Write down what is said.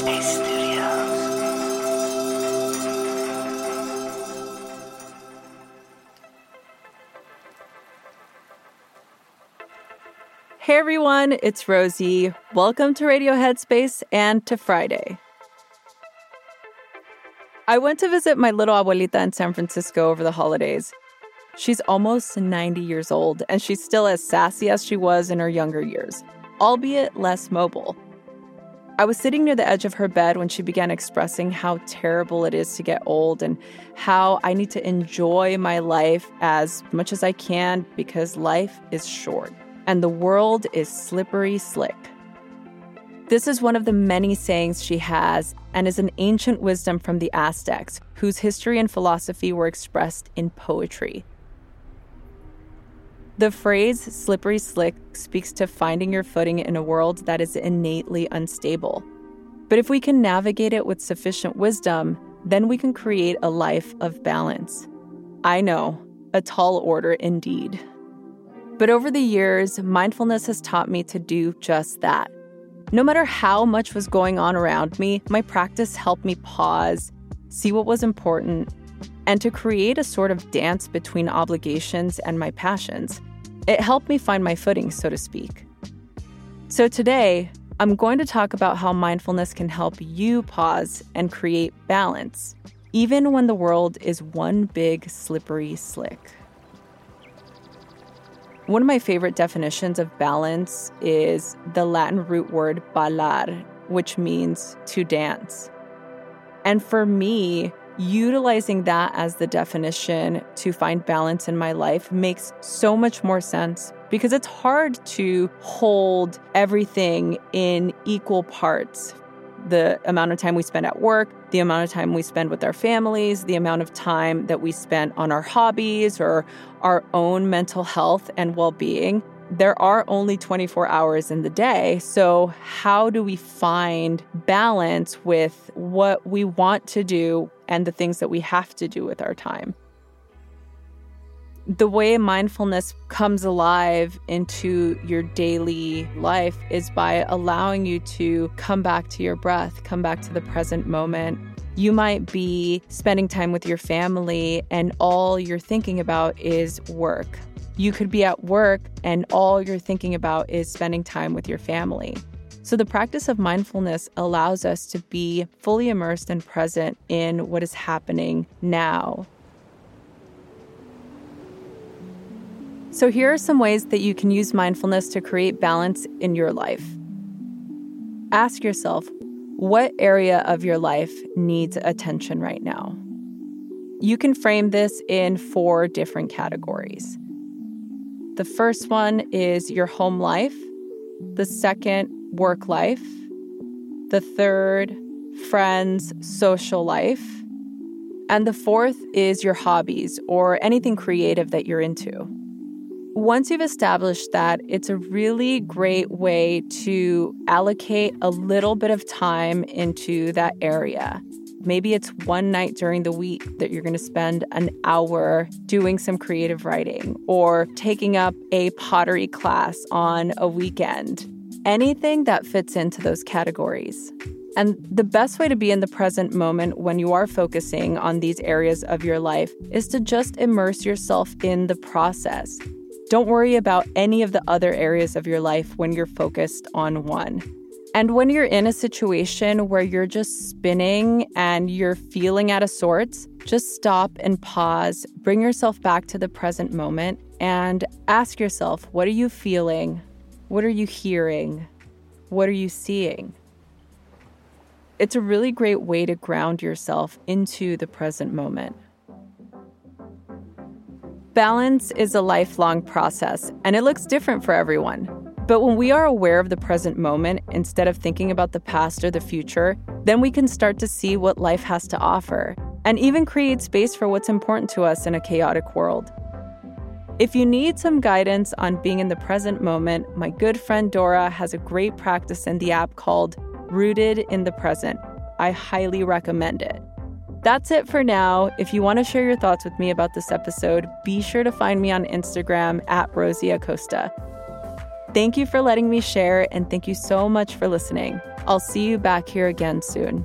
Headspace Studios. Hey everyone, it's Rosie. Welcome to Radio Headspace and to Friday. I went to visit my little abuelita in San Francisco over the holidays. She's almost 90 years old and she's still as sassy as she was in her younger years, albeit less mobile. I was sitting near the edge of her bed when she began expressing how terrible it is to get old and how I need to enjoy my life as much as I can because life is short and the world is slippery slick. This is one of the many sayings she has and is an ancient wisdom from the Aztecs, whose history and philosophy were expressed in poetry. The phrase slippery slick speaks to finding your footing in a world that is innately unstable. But if we can navigate it with sufficient wisdom, then we can create a life of balance. I know, a tall order indeed. But over the years, mindfulness has taught me to do just that. No matter how much was going on around me, my practice helped me pause, see what was important, and to create a sort of dance between obligations and my passions. It helped me find my footing, so to speak. So today, I'm going to talk about how mindfulness can help you pause and create balance, even when the world is one big slippery slick. One of my favorite definitions of balance is the Latin root word ballar, which means to dance. And for me, utilizing that as the definition to find balance in my life makes so much more sense because it's hard to hold everything in equal parts. The amount of time we spend at work, the amount of time we spend with our families, the amount of time that we spend on our hobbies or our own mental health and well being there are only 24 hours in the day. So, how do we find balance with what we want to do and the things that we have to do with our time? the way mindfulness comes alive into your daily life is by allowing you to come back to your breath, come back to the present moment. You might be spending time with your family, and all you're thinking about is work. You could be at work, and all you're thinking about is spending time with your family. So, the practice of mindfulness allows us to be fully immersed and present in what is happening now. So, here are some ways that you can use mindfulness to create balance in your life. Ask yourself, what area of your life needs attention right now? You can frame this in four different categories. The first one is your home life, the second, work life, the third, friends, social life, and the fourth is your hobbies or anything creative that you're into. Once you've established that, it's a really great way to allocate a little bit of time into that area. Maybe it's one night during the week that you're going to spend an hour doing some creative writing or taking up a pottery class on a weekend. Anything that fits into those categories. And the best way to be in the present moment when you are focusing on these areas of your life is to just immerse yourself in the process. Don't worry about any of the other areas of your life when you're focused on one. And when you're in a situation where you're just spinning and you're feeling out of sorts, just stop and pause, bring yourself back to the present moment, and ask yourself what are you feeling? What are you hearing? What are you seeing? It's a really great way to ground yourself into the present moment. Balance is a lifelong process, and it looks different for everyone. But when we are aware of the present moment instead of thinking about the past or the future, then we can start to see what life has to offer and even create space for what's important to us in a chaotic world. If you need some guidance on being in the present moment, my good friend Dora has a great practice in the app called Rooted in the Present. I highly recommend it. That's it for now. If you want to share your thoughts with me about this episode, be sure to find me on Instagram at Rosie Acosta. Thank you for letting me share, and thank you so much for listening. I'll see you back here again soon.